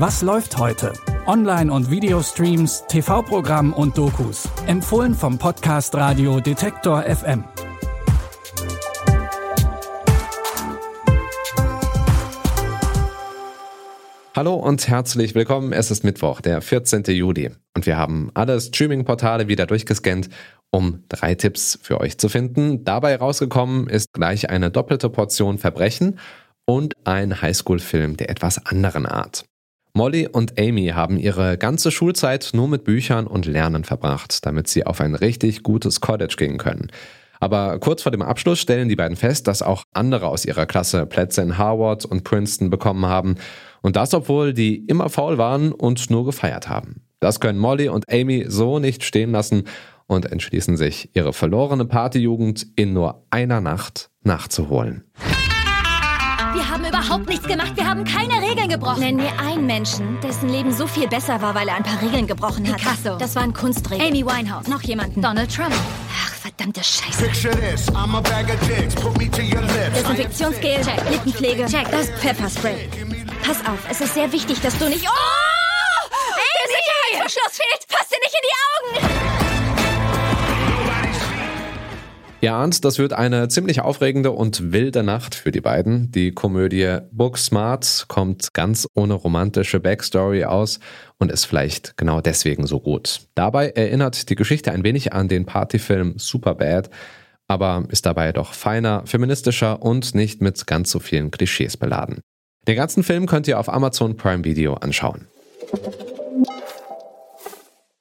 Was läuft heute? Online- und Videostreams, TV-Programm und Dokus. Empfohlen vom Podcast Radio Detektor FM. Hallo und herzlich willkommen. Es ist Mittwoch, der 14. Juli. Und wir haben alle Streaming-Portale wieder durchgescannt, um drei Tipps für euch zu finden. Dabei rausgekommen ist gleich eine doppelte Portion Verbrechen und ein Highschool-Film der etwas anderen Art. Molly und Amy haben ihre ganze Schulzeit nur mit Büchern und Lernen verbracht, damit sie auf ein richtig gutes College gehen können. Aber kurz vor dem Abschluss stellen die beiden fest, dass auch andere aus ihrer Klasse Plätze in Harvard und Princeton bekommen haben. Und das, obwohl die immer faul waren und nur gefeiert haben. Das können Molly und Amy so nicht stehen lassen und entschließen sich, ihre verlorene Partyjugend in nur einer Nacht nachzuholen überhaupt nichts gemacht. Wir haben keine Regeln gebrochen. Nenn mir einen Menschen, dessen Leben so viel besser war, weil er ein paar Regeln gebrochen hat. Picasso. Das waren Kunstregeln. Amy Winehouse. Noch jemanden. Donald Trump. Ach, verdammte Scheiße. Desinfektionsgel. Check. Lippenpflege. Check. Das Pfefferspray. Pass auf, es ist sehr wichtig, dass du nicht... Oh! Amy! Der Sicherheitsverschluss fehlt! Fass dir nicht in die Augen! Ihr ahnt, das wird eine ziemlich aufregende und wilde Nacht für die beiden. Die Komödie Booksmart kommt ganz ohne romantische Backstory aus und ist vielleicht genau deswegen so gut. Dabei erinnert die Geschichte ein wenig an den Partyfilm Superbad, aber ist dabei doch feiner, feministischer und nicht mit ganz so vielen Klischees beladen. Den ganzen Film könnt ihr auf Amazon Prime Video anschauen.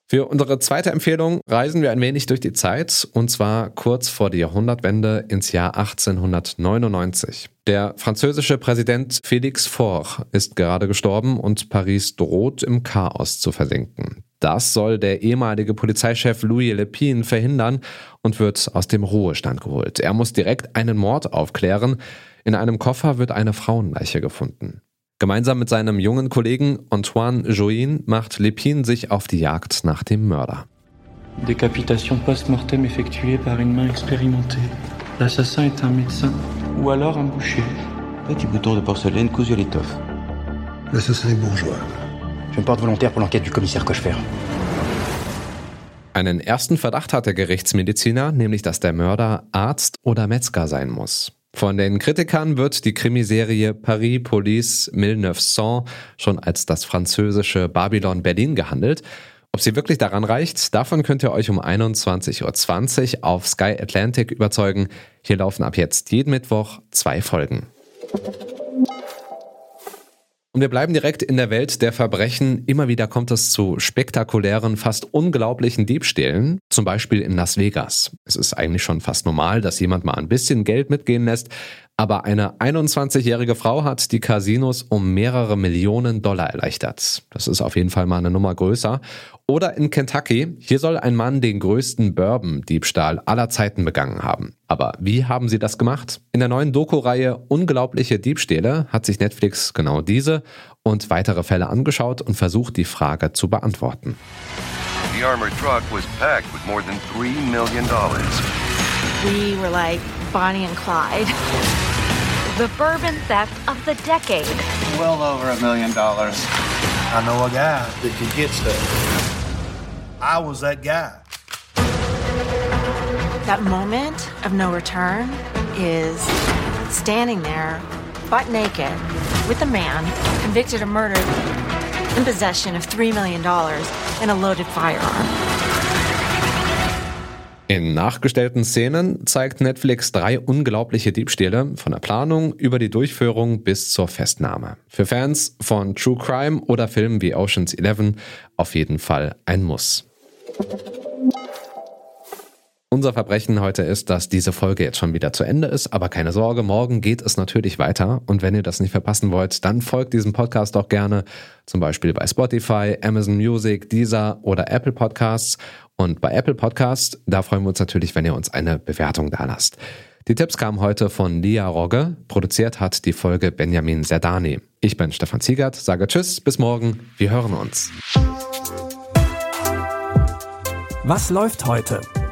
Für unsere zweite Empfehlung reisen wir ein wenig durch die Zeit und zwar kurz vor die Jahrhundertwende ins Jahr 1899. Der französische Präsident Félix Faure ist gerade gestorben und Paris droht im Chaos zu versinken. Das soll der ehemalige Polizeichef Louis Lepine verhindern und wird aus dem Ruhestand geholt. Er muss direkt einen Mord aufklären. In einem Koffer wird eine Frauenleiche gefunden. Gemeinsam mit seinem jungen Kollegen Antoine Join macht Lépine sich auf die Jagd nach dem Mörder. Décapitation post-mortem effectuée par une main expérimentée. L'assassin est un médecin ou alors un boucher. Petit bouton de porcelaine cousu à l'étoffe. L'assassin est bourgeois. Je me porte volontaire pour l'enquête du commissaire Cochefer. Einen ersten Verdacht hat der Gerichtsmediziner, nämlich dass der Mörder Arzt oder Metzger sein muss. Von den Kritikern wird die Krimiserie Paris Police 1900 schon als das französische Babylon Berlin gehandelt. Ob sie wirklich daran reicht, davon könnt ihr euch um 21.20 Uhr auf Sky Atlantic überzeugen. Hier laufen ab jetzt jeden Mittwoch zwei Folgen. Und wir bleiben direkt in der Welt der Verbrechen. Immer wieder kommt es zu spektakulären, fast unglaublichen Diebstählen, zum Beispiel in Las Vegas. Es ist eigentlich schon fast normal, dass jemand mal ein bisschen Geld mitgehen lässt, aber eine 21-jährige Frau hat die Casinos um mehrere Millionen Dollar erleichtert. Das ist auf jeden Fall mal eine Nummer größer. Oder in Kentucky, hier soll ein Mann den größten Bourbon-Diebstahl aller Zeiten begangen haben. Aber wie haben sie das gemacht? In der neuen Doku-Reihe Unglaubliche Diebstähle hat sich Netflix genau diese und weitere Fälle angeschaut und versucht, die Frage zu beantworten. The armored truck was packed with more than $3 million. We were like Bonnie and Clyde. The bourbon theft of the decade. Well over a million dollars. I know a guy that can get stuff. I was that guy. That moment of no return is standing there, butt naked, with a man convicted of murder in possession of $3 million and a loaded firearm. In nachgestellten Szenen zeigt Netflix drei unglaubliche Diebstähle, von der Planung über die Durchführung bis zur Festnahme. Für Fans von True Crime oder Filmen wie Ocean's Eleven auf jeden Fall ein Muss. Unser Verbrechen heute ist, dass diese Folge jetzt schon wieder zu Ende ist, aber keine Sorge, morgen geht es natürlich weiter. Und wenn ihr das nicht verpassen wollt, dann folgt diesem Podcast doch gerne, zum Beispiel bei Spotify, Amazon Music, Deezer oder Apple Podcasts. Und bei Apple Podcasts, da freuen wir uns natürlich, wenn ihr uns eine Bewertung da lasst. Die Tipps kamen heute von Lia Rogge. Produziert hat die Folge Benjamin Serdani. Ich bin Stefan Ziegert, sage Tschüss, bis morgen. Wir hören uns. Was läuft heute?